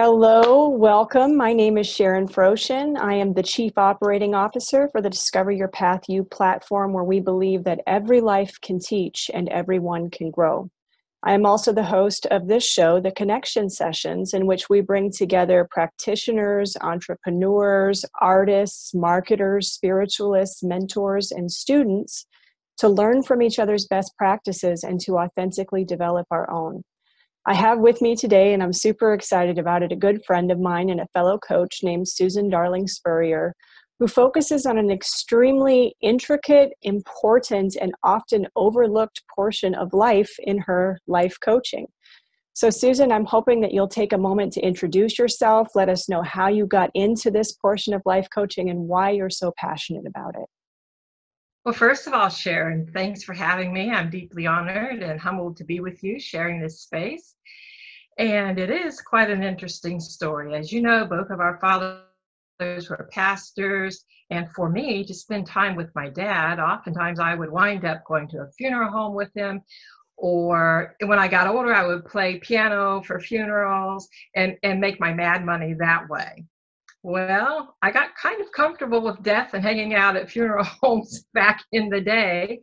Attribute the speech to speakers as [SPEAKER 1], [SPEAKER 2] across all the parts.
[SPEAKER 1] Hello, welcome. My name is Sharon Froshin. I am the Chief Operating Officer for the Discover Your Path U platform, where we believe that every life can teach and everyone can grow. I am also the host of this show, The Connection Sessions, in which we bring together practitioners, entrepreneurs, artists, marketers, spiritualists, mentors, and students to learn from each other's best practices and to authentically develop our own. I have with me today, and I'm super excited about it, a good friend of mine and a fellow coach named Susan Darling Spurrier, who focuses on an extremely intricate, important, and often overlooked portion of life in her life coaching. So, Susan, I'm hoping that you'll take a moment to introduce yourself, let us know how you got into this portion of life coaching and why you're so passionate about it.
[SPEAKER 2] Well, first of all, Sharon, thanks for having me. I'm deeply honored and humbled to be with you sharing this space. And it is quite an interesting story. As you know, both of our fathers were pastors. And for me, to spend time with my dad, oftentimes I would wind up going to a funeral home with him. Or when I got older, I would play piano for funerals and, and make my mad money that way. Well, I got kind of comfortable with death and hanging out at funeral homes back in the day.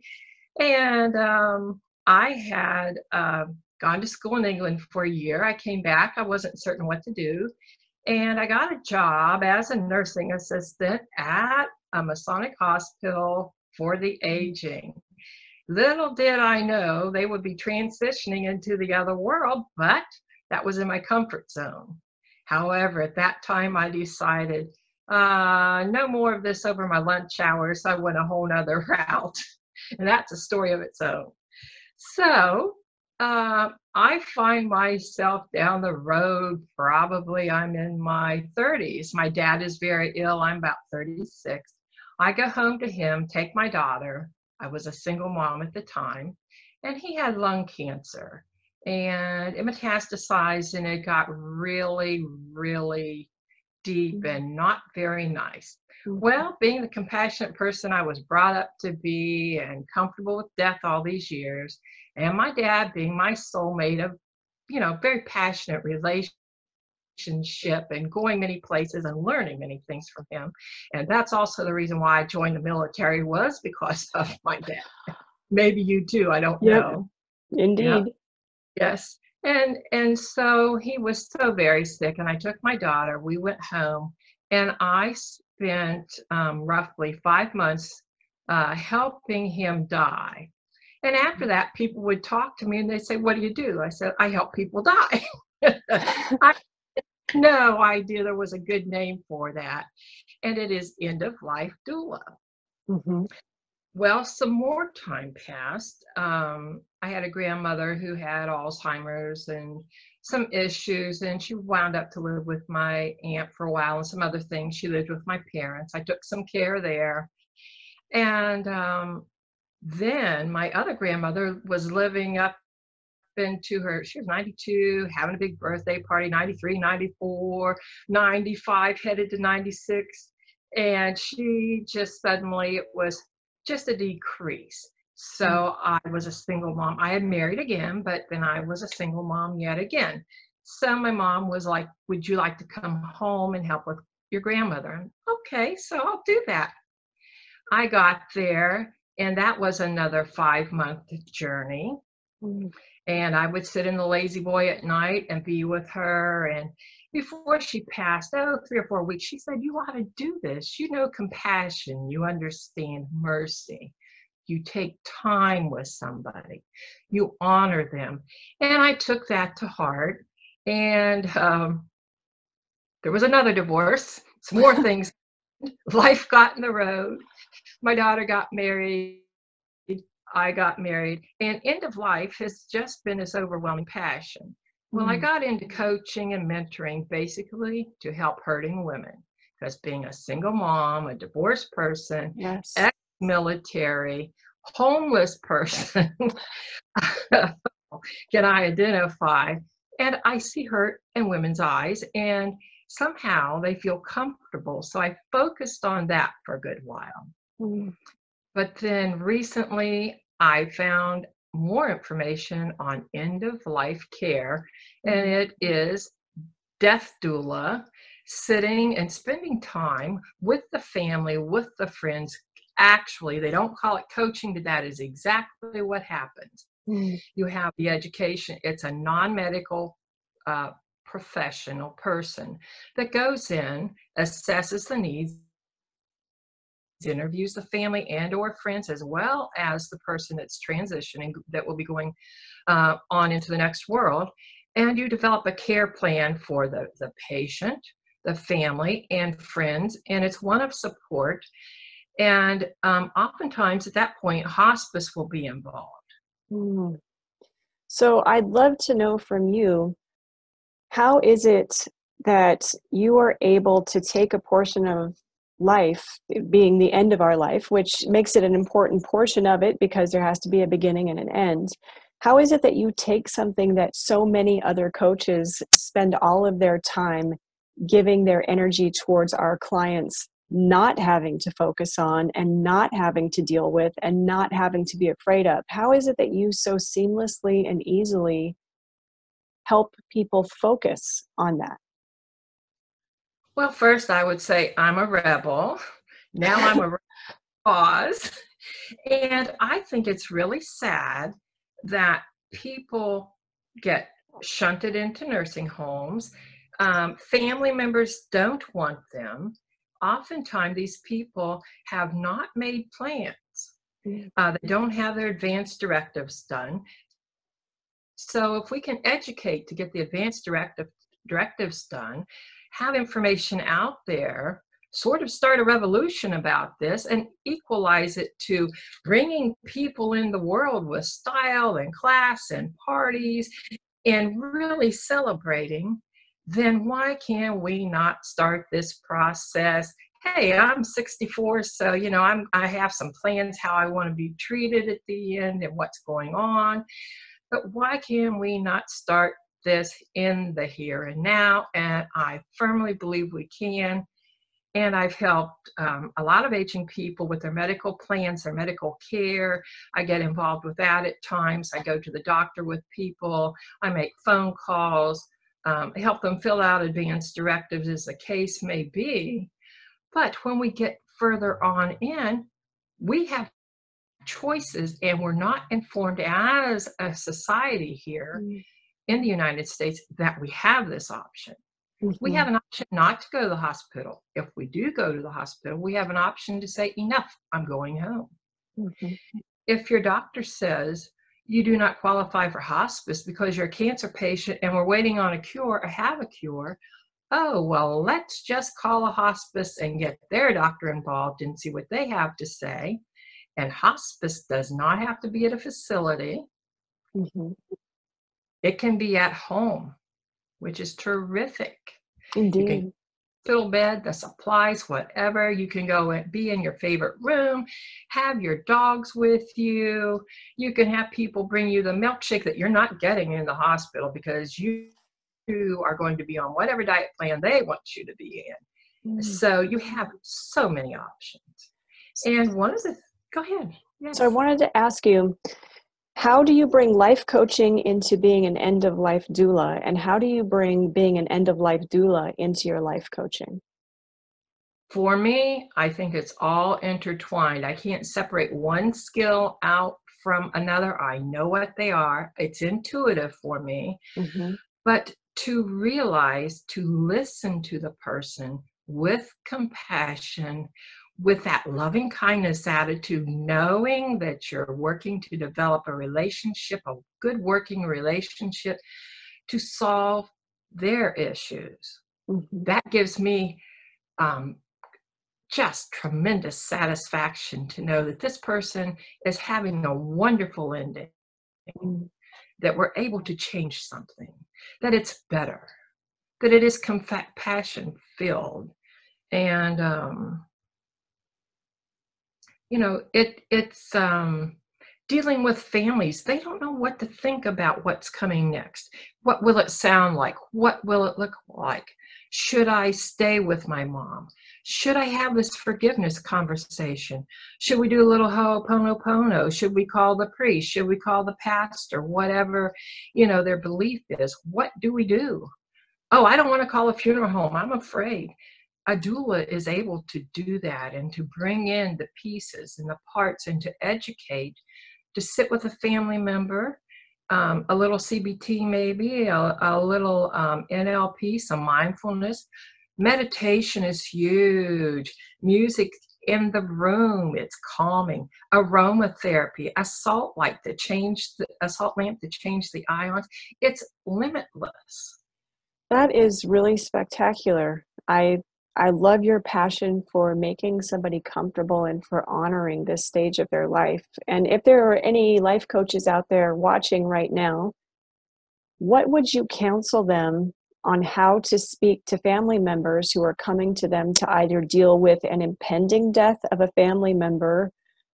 [SPEAKER 2] And um, I had uh, gone to school in England for a year. I came back, I wasn't certain what to do. And I got a job as a nursing assistant at a Masonic hospital for the aging. Little did I know they would be transitioning into the other world, but that was in my comfort zone. However, at that time, I decided uh, no more of this over my lunch hours. I went a whole nother route. and that's a story of its own. So uh, I find myself down the road, probably I'm in my 30s. My dad is very ill. I'm about 36. I go home to him, take my daughter. I was a single mom at the time, and he had lung cancer and it metastasized and it got really, really deep and not very nice. Mm-hmm. Well, being the compassionate person I was brought up to be and comfortable with death all these years, and my dad being my soulmate of, you know, very passionate relationship and going many places and learning many things from him. And that's also the reason why I joined the military was because of my dad. Maybe you too, I don't yep. know.
[SPEAKER 1] Indeed.
[SPEAKER 2] Yes. And and so he was so very sick, and I took my daughter. We went home, and I spent um, roughly five months uh, helping him die. And after mm. that, people would talk to me and they'd say, "What do you do?" I said, "I help people die." I no idea there was a good name for that, and it is end of life doula. Mm-hmm. Well, some more time passed. Um, I had a grandmother who had Alzheimer's and some issues, and she wound up to live with my aunt for a while and some other things. She lived with my parents. I took some care there. And um, then my other grandmother was living up into her, she was 92, having a big birthday party, 93, 94, 95, headed to 96. And she just suddenly, was just a decrease. So mm. I was a single mom. I had married again, but then I was a single mom yet again. So my mom was like, Would you like to come home and help with your grandmother? okay, so I'll do that. I got there, and that was another five month journey. Mm. And I would sit in the La-Z-Boy at night and be with her. And before she passed, oh, three or four weeks, she said, You ought to do this. You know compassion, you understand mercy. You take time with somebody, you honor them. And I took that to heart. And um, there was another divorce, some more things. Life got in the road. My daughter got married. I got married. And end of life has just been this overwhelming passion well, I mm. got into coaching and mentoring basically to help hurting women because being a single mom, a divorced person, yes. ex military, homeless person, can I identify? And I see hurt in women's eyes, and somehow they feel comfortable. So I focused on that for a good while. Mm. But then recently, I found more information on end of life care, and mm-hmm. it is death doula sitting and spending time with the family, with the friends. Actually, they don't call it coaching, but that is exactly what happens. Mm. You have the education, it's a non medical uh, professional person that goes in, assesses the needs, interviews the family and or friends as well as the person that's transitioning that will be going uh, on into the next world. And you develop a care plan for the, the patient the family and friends and it's one of support. And um, oftentimes at that point hospice will be involved. Mm.
[SPEAKER 1] so i'd love to know from you how is it that you are able to take a portion of life being the end of our life, which makes it an important portion of it because there has to be a beginning and an end. How is it that you take something that so many other coaches spend all of their time giving their energy towards our clients not having to focus on and not having to deal with and not having to be afraid of? How is it that you so seamlessly and easily help people focus on that?
[SPEAKER 2] Well, first I would say I'm a rebel. Now I'm a cause. And I think it's really sad that people get shunted into nursing homes. Um, family members don't want them. Oftentimes, these people have not made plans. Mm. Uh, they don't have their advanced directives done. So, if we can educate to get the advanced directive, directives done, have information out there, sort of start a revolution about this and equalize it to bringing people in the world with style and class and parties and really celebrating, then why can we not start this process? Hey, I'm 64, so you know I'm I have some plans how I want to be treated at the end and what's going on. But why can we not start this in the here and now, and I firmly believe we can. And I've helped um, a lot of aging people with their medical plans, their medical care. I get involved with that at times. I go to the doctor with people. I make phone calls, um, help them fill out advance directives as the case may be. But when we get further on in, we have choices and we're not informed as a society here. Mm in the United States that we have this option. Mm-hmm. We have an option not to go to the hospital. If we do go to the hospital, we have an option to say, enough, I'm going home. Mm-hmm. If your doctor says you do not qualify for hospice because you're a cancer patient and we're waiting on a cure or have a cure, oh, well, let's just call a hospice and get their doctor involved and see what they have to say. And hospice does not have to be at a facility. Mm-hmm. It can be at home, which is terrific.
[SPEAKER 1] Indeed.
[SPEAKER 2] Fiddle bed, the supplies, whatever. You can go and be in your favorite room, have your dogs with you. You can have people bring you the milkshake that you're not getting in the hospital because you are going to be on whatever diet plan they want you to be in. Mm. So you have so many options. And one of the, go ahead.
[SPEAKER 1] Yes. So I wanted to ask you how do you bring life coaching into being an end of life doula? And how do you bring being an end of life doula into your life coaching?
[SPEAKER 2] For me, I think it's all intertwined. I can't separate one skill out from another. I know what they are, it's intuitive for me. Mm-hmm. But to realize, to listen to the person with compassion, with that loving kindness attitude, knowing that you're working to develop a relationship, a good working relationship to solve their issues. Mm-hmm. That gives me um, just tremendous satisfaction to know that this person is having a wonderful ending, mm-hmm. that we're able to change something, that it's better, that it is compassion filled. And um, you know it it's um dealing with families. They don't know what to think about what's coming next. What will it sound like? What will it look like? Should i stay with my mom? Should i have this forgiveness conversation? Should we do a little ho'oponopono? Should we call the priest? Should we call the pastor? Whatever you know their belief is what do we do? Oh, I don't want to call a funeral home. I'm afraid. A doula is able to do that and to bring in the pieces and the parts and to educate, to sit with a family member, um, a little CBT maybe, a, a little um, NLP, some mindfulness. Meditation is huge. Music in the room, it's calming. Aromatherapy, a salt light that changed the, a salt lamp that changed the ions. It's limitless.
[SPEAKER 1] That is really spectacular. I I love your passion for making somebody comfortable and for honoring this stage of their life. And if there are any life coaches out there watching right now, what would you counsel them on how to speak to family members who are coming to them to either deal with an impending death of a family member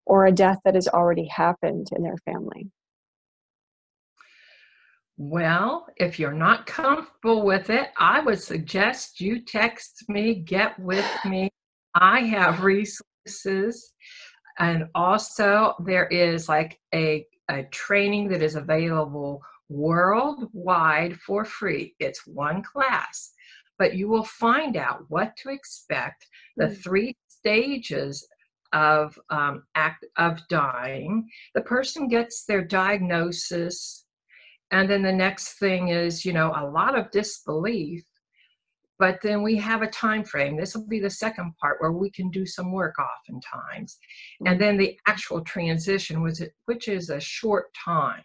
[SPEAKER 1] or a death that has already happened in their family?
[SPEAKER 2] Well, if you're not comfortable with it, I would suggest you text me, get with me. I have resources. And also, there is like a, a training that is available worldwide for free. It's one class, but you will find out what to expect, the mm. three stages of um, act of dying. The person gets their diagnosis and then the next thing is you know a lot of disbelief. But then we have a time frame. This will be the second part where we can do some work oftentimes. And then the actual transition was which is a short time.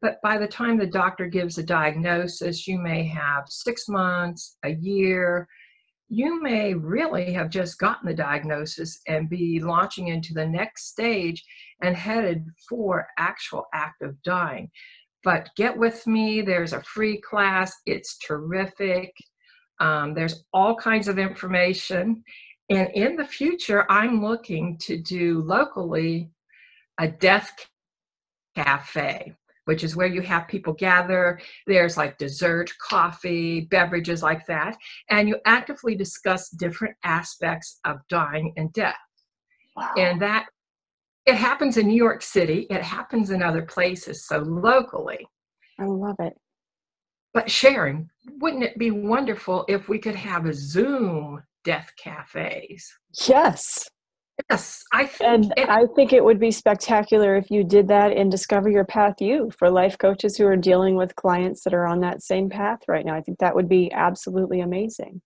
[SPEAKER 2] But by the time the doctor gives a diagnosis you may have six months a year. You may really have just gotten the diagnosis and be launching into the next stage and headed for actual active dying but get with me. There's a free class. It's terrific. Um, there's all kinds of information. And in the future, I'm looking to do locally a death cafe, which is where you have people gather. There's like dessert, coffee, beverages like that. And you actively discuss different aspects of dying and death. Wow. And that it happens in New York City, it happens in other places, so locally.
[SPEAKER 1] I love it.
[SPEAKER 2] But Sharon, wouldn't it be wonderful if we could have a Zoom death cafes?
[SPEAKER 1] Yes.
[SPEAKER 2] Yes, I think
[SPEAKER 1] and it, I think it would be spectacular if you did that in Discover Your Path You for life coaches who are dealing with clients that are on that same path right now. I think that would be absolutely amazing.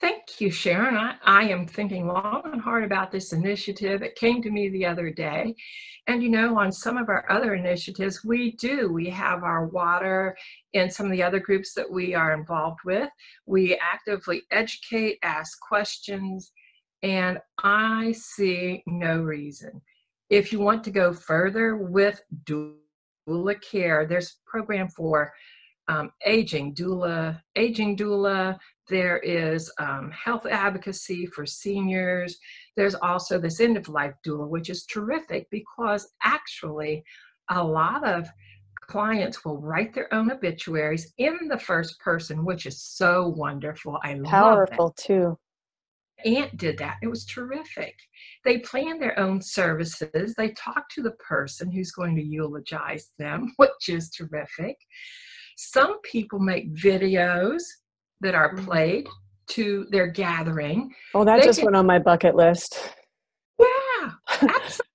[SPEAKER 2] Thank you, Sharon. I, I am thinking long and hard about this initiative. It came to me the other day. And you know, on some of our other initiatives, we do. We have our water in some of the other groups that we are involved with. We actively educate, ask questions, and I see no reason. If you want to go further with doula care, there's a program for um, aging doula, aging doula, there is um, health advocacy for seniors. There's also this end of life doula, which is terrific because actually a lot of clients will write their own obituaries in the first person, which is so wonderful. I
[SPEAKER 1] Powerful
[SPEAKER 2] love
[SPEAKER 1] it. Powerful too.
[SPEAKER 2] Aunt did that. It was terrific. They plan their own services. They talk to the person who's going to eulogize them, which is terrific. Some people make videos that are mm-hmm. played to their gathering.
[SPEAKER 1] Oh, that they just can, went on my bucket list.
[SPEAKER 2] Yeah, absolutely.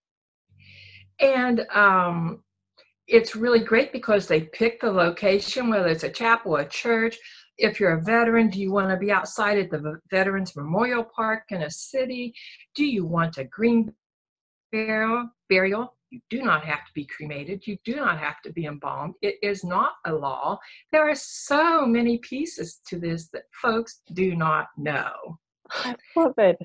[SPEAKER 2] and um, it's really great because they pick the location, whether it's a chapel, or a church. If you're a veteran, do you want to be outside at the Veterans Memorial Park in a city? Do you want a green burial? Burial? You do not have to be cremated. You do not have to be embalmed. It is not a law. There are so many pieces to this that folks do not know.
[SPEAKER 1] I love it.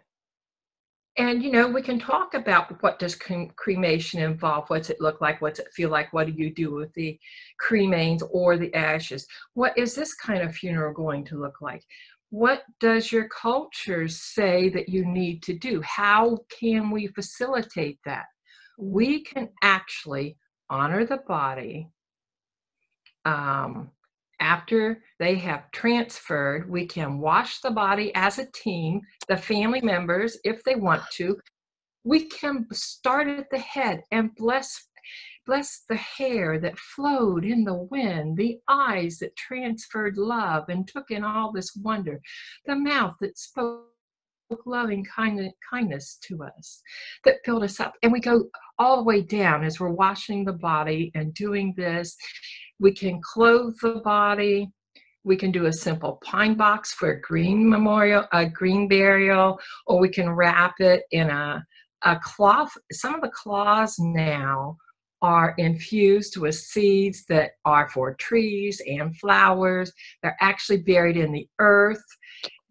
[SPEAKER 2] And you know, we can talk about what does cremation involve? What's it look like? What's it feel like? What do you do with the cremains or the ashes? What is this kind of funeral going to look like? What does your culture say that you need to do? How can we facilitate that? We can actually honor the body um, after they have transferred. We can wash the body as a team, the family members, if they want to. We can start at the head and bless Bless the hair that flowed in the wind, the eyes that transferred love and took in all this wonder, the mouth that spoke loving kindness to us, that filled us up. And we go all the way down as we're washing the body and doing this. We can clothe the body. We can do a simple pine box for a green memorial, a green burial, or we can wrap it in a, a cloth. Some of the cloths now are infused with seeds that are for trees and flowers. They're actually buried in the earth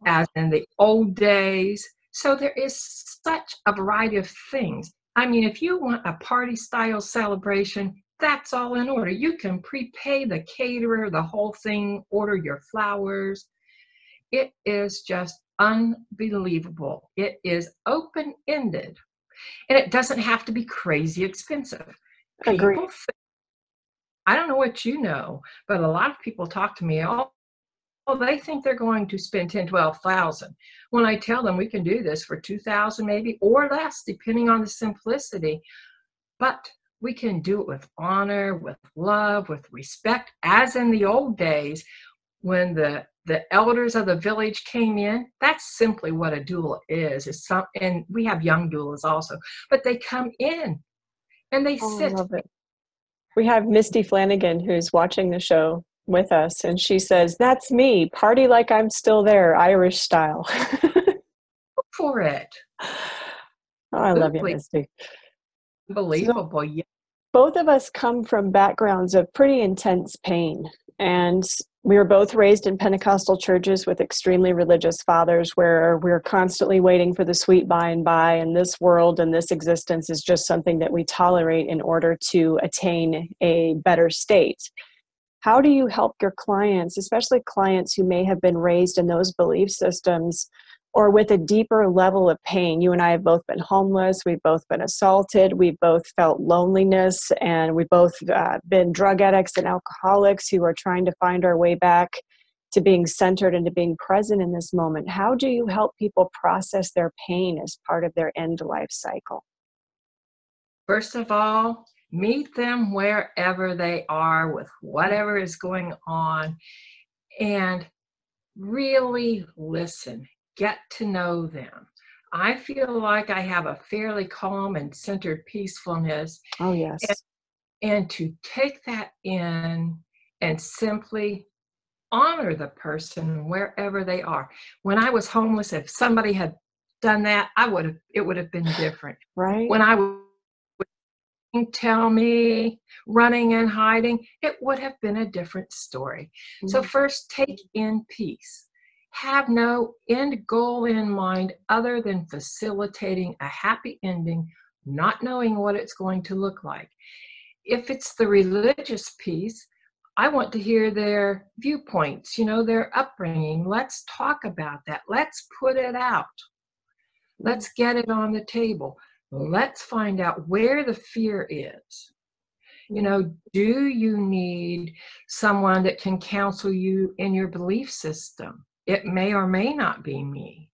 [SPEAKER 2] as in the old days. So there is such a variety of things. I mean, if you want a party style celebration, that's all in order. You can prepay the caterer, the whole thing, order your flowers. It is just unbelievable. It is open ended and it doesn't have to be crazy expensive.
[SPEAKER 1] Agree. People,
[SPEAKER 2] I don't know what you know, but a lot of people talk to me, oh, they think they're going to spend 10, 12,000. When I tell them we can do this for 2,000 maybe or less, depending on the simplicity, but we can do it with honor, with love, with respect, as in the old days when the the elders of the village came in that's simply what a doula is. Is some and we have young doulas also but they come in and they oh, sit
[SPEAKER 1] we have misty flanagan who's watching the show with us and she says that's me party like i'm still there irish style
[SPEAKER 2] for it
[SPEAKER 1] oh, i love you misty
[SPEAKER 2] unbelievable yeah.
[SPEAKER 1] both of us come from backgrounds of pretty intense pain and we were both raised in Pentecostal churches with extremely religious fathers where we're constantly waiting for the sweet by and by, and this world and this existence is just something that we tolerate in order to attain a better state. How do you help your clients, especially clients who may have been raised in those belief systems, or with a deeper level of pain. You and I have both been homeless, we've both been assaulted, we've both felt loneliness, and we've both uh, been drug addicts and alcoholics who are trying to find our way back to being centered and to being present in this moment. How do you help people process their pain as part of their end life cycle?
[SPEAKER 2] First of all, meet them wherever they are with whatever is going on and really listen get to know them. I feel like I have a fairly calm and centered peacefulness.
[SPEAKER 1] Oh, yes.
[SPEAKER 2] And, and to take that in and simply honor the person wherever they are. When I was homeless, if somebody had done that, I would have, it would have been different.
[SPEAKER 1] Right.
[SPEAKER 2] When I tell me running and hiding, it would have been a different story. Mm-hmm. So, first, take in peace have no end goal in mind other than facilitating a happy ending, not knowing what it's going to look like. If it's the religious piece, I want to hear their viewpoints, you know, their upbringing. Let's talk about that. Let's put it out. Let's get it on the table. Let's find out where the fear is. You know, do you need someone that can counsel you in your belief system? It may or may not be me.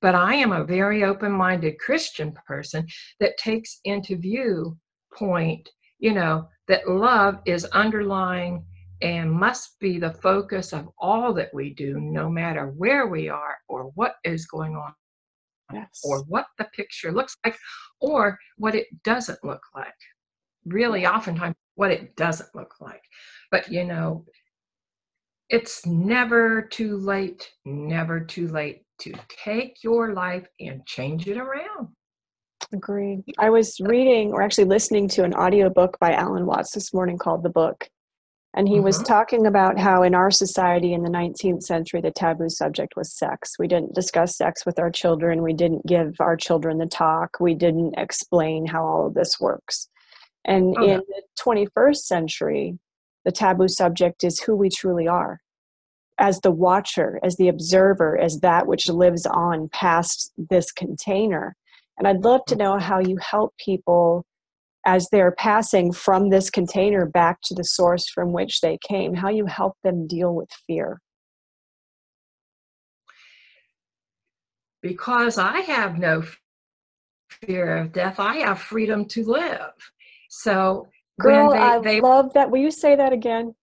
[SPEAKER 2] But I am a very open minded Christian person that takes into view point, you know, that love is underlying and must be the focus of all that we do, no matter where we are or what is going on, yes. or what the picture looks like, or what it doesn't look like. Really, oftentimes, what it doesn't look like. But, you know, it's never too late, never too late to take your life and change it around.
[SPEAKER 1] Agreed. I was reading or actually listening to an audiobook by Alan Watts this morning called The Book. And he mm-hmm. was talking about how in our society in the 19th century, the taboo subject was sex. We didn't discuss sex with our children. We didn't give our children the talk. We didn't explain how all of this works. And oh, in the 21st century, the taboo subject is who we truly are as the watcher, as the observer, as that which lives on past this container. And I'd love to know how you help people as they're passing from this container back to the source from which they came, how you help them deal with fear.
[SPEAKER 2] Because I have no fear of death, I have freedom to live. So
[SPEAKER 1] Girl,
[SPEAKER 2] they-
[SPEAKER 1] I
[SPEAKER 2] they-
[SPEAKER 1] love that. Will you say that again?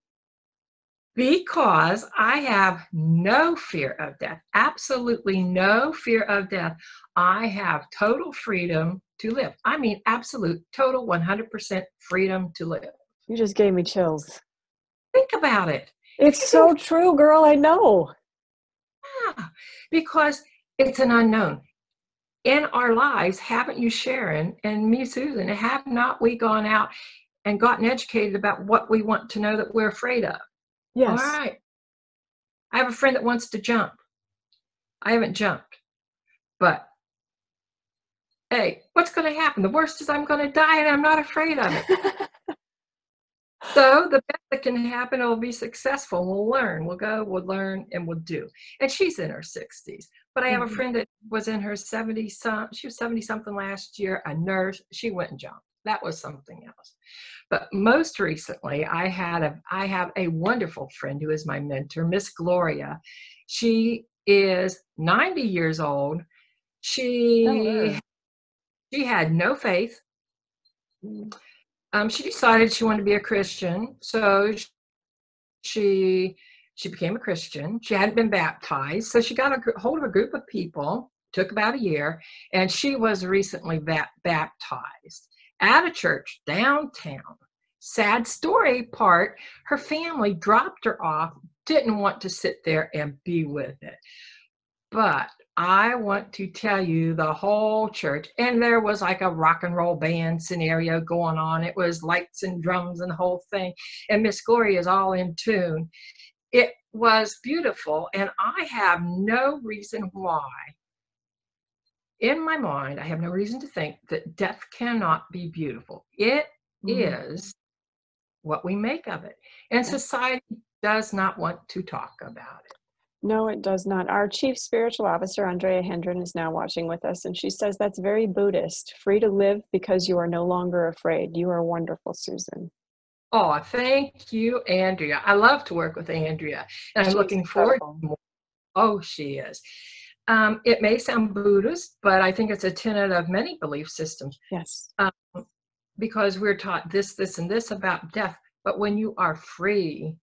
[SPEAKER 2] because I have no fear of death, absolutely no fear of death. I have total freedom to live. I mean, absolute, total 100% freedom to live.
[SPEAKER 1] You just gave me chills.
[SPEAKER 2] Think about it.
[SPEAKER 1] It's so true, girl. I know.
[SPEAKER 2] Yeah, because it's an unknown. In our lives, haven't you, Sharon, and me, Susan, have not we gone out and gotten educated about what we want to know that we're afraid of?
[SPEAKER 1] Yes.
[SPEAKER 2] All right. I have a friend that wants to jump. I haven't jumped. But hey, what's going to happen? The worst is I'm going to die and I'm not afraid of it. so the best that can happen, it'll be successful. We'll learn. We'll go, we'll learn, and we'll do. And she's in her 60s. But I have
[SPEAKER 1] Mhm.
[SPEAKER 2] a friend that was in her 70 some, she was 70 something last year, a nurse. She went and jumped. That was something else. But most recently, I had a I have a wonderful friend who is my mentor, Miss Gloria. She is 90 years old. She
[SPEAKER 1] her.
[SPEAKER 2] She had no faith. Um, she decided she wanted to be a Christian, so she she became a Christian. She hadn't been baptized, so she got a hold of a group of people. Took about a year, and she was recently ba- baptized at a church downtown. Sad story part her family dropped her off, didn't want to sit there and be with it. But I want to tell you the whole church, and there was like a rock and roll band scenario going on. It was lights and drums and the whole thing. And Miss Gloria is all in tune. It was beautiful, and I have no reason why in my mind, I have no reason to think that death cannot be beautiful. It
[SPEAKER 1] Mhm.
[SPEAKER 2] is what we make of it. And society does not want to talk about it.
[SPEAKER 1] No, it does not. Our chief spiritual officer, Andrea Hendren, is now watching with us, and she says that's very Buddhist. Free to live because you are no longer afraid. You are wonderful, Susan.
[SPEAKER 2] Oh, thank you, Andrea. I love to work with Andrea, and I'm
[SPEAKER 1] She's
[SPEAKER 2] looking forward to more. Oh, she is. Um, it may sound Buddhist, but I think it's a tenet of many belief systems.
[SPEAKER 1] Yes.
[SPEAKER 2] because we're taught this, this, and this about death. But when you are free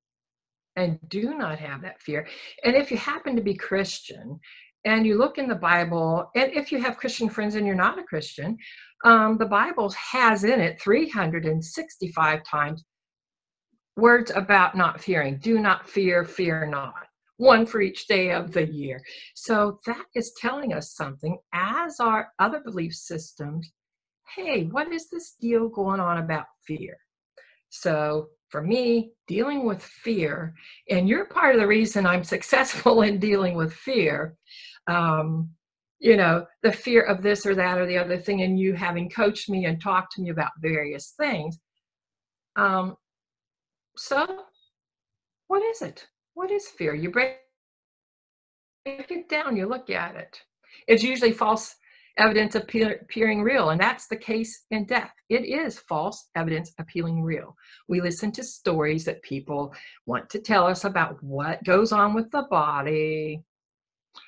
[SPEAKER 2] and do not have that fear, and if you happen to be Christian and you look in the Bible, and if you have Christian friends and you're not a Christian, um, the Bible has in it 365 times words about not fearing. Do not fear, fear not. One for each day of the year. So that is telling us something, as are other belief systems hey, what is this deal going on about fear? So for me, dealing with fear, and you're part of the reason I'm successful in dealing with fear, um, you know, the fear of this or that or the other thing, and you having coached me and talked to me about various things. Um, so, what is it? What is fear? You break it down, you look at it. It's usually false evidence appear, appearing real, and that's the case in death. It is false evidence appealing real. We listen to stories that people want to tell us about what goes on with the body,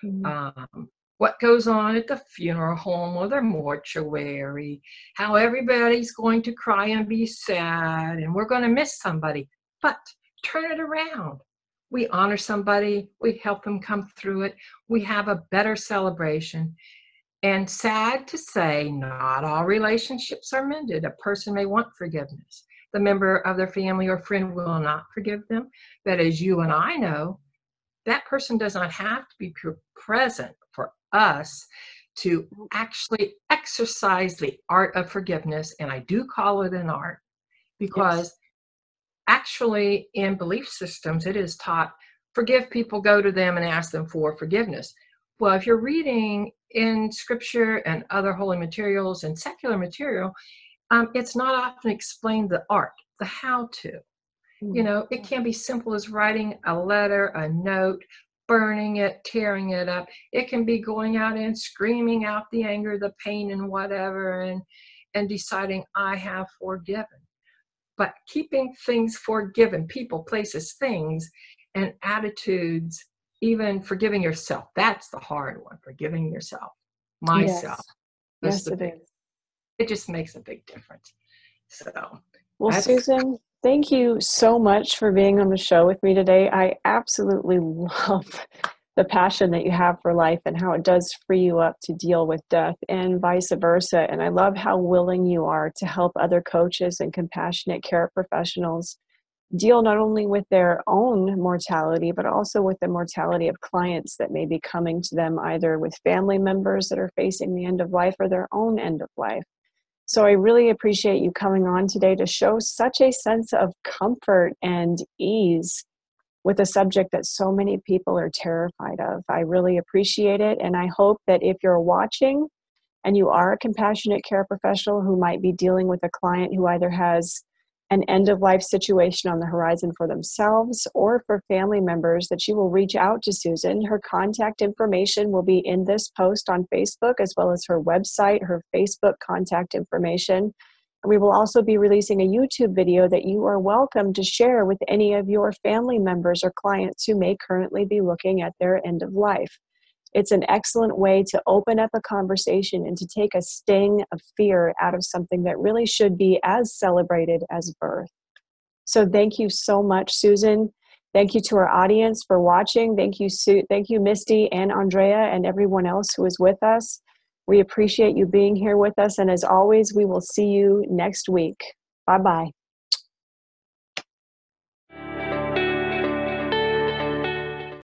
[SPEAKER 1] Mhm.
[SPEAKER 2] um, what goes on at the funeral home or the mortuary, how everybody's going to cry and be sad, and we're going to miss somebody. But turn it around. We honor somebody, we help them come through it, we have a better celebration. And sad to say, not all relationships are mended. A person may want forgiveness. The member of their family or friend will not forgive them. But as you and I know, that person does not have to be present for us to actually exercise the art of forgiveness. And I do call it an art because actually, in belief systems, it is taught forgive people, go to them and ask them for forgiveness. Well, if you're reading in scripture and other holy materials and secular material, um, it's not often explained the art, the how to. You know, it can be simple as writing a letter, a note, burning it, tearing it up. It can be going out and screaming out the anger, the pain, and whatever, and and deciding I have forgiven. But keeping things forgiven, people, places, things, and attitudes, even forgiving yourself. That's the hard one, forgiving yourself, myself.
[SPEAKER 1] Yes, yes it
[SPEAKER 2] big-
[SPEAKER 1] is.
[SPEAKER 2] It just makes a big difference. So
[SPEAKER 1] Well, Susan, thank you so much for being on the show with me today. I absolutely love the passion that you have for life and how it does free you up to deal with death and vice versa. And I love how willing you are to help other coaches and compassionate care professionals deal not only with their own mortality, but also with the mortality of clients that may be coming to them either with family members that are facing the end of life or their own end of life. So I really appreciate you coming on today to show such a sense of comfort and ease with a subject that so many people are terrified of. I really appreciate it. And I hope that if you're watching and you are a compassionate care professional who might be dealing with a client who either has an end of life situation on the horizon for themselves or for family members that you will reach out to Susan. Her contact information will be in this post on Facebook as well as her website, her Facebook contact information. We will also be releasing a YouTube video that you are welcome to share with any of your family members or clients who may currently be looking at their end of life. It's an excellent way to open up a conversation and to take a sting of fear out of something that really should be as celebrated as birth. So thank you so much, Susan. Thank you to our audience for watching. Thank you, Sue. Thank you, Misty and Andrea and everyone else who is with us. We appreciate you being here with us. And as always, we will see you next week. Bye bye.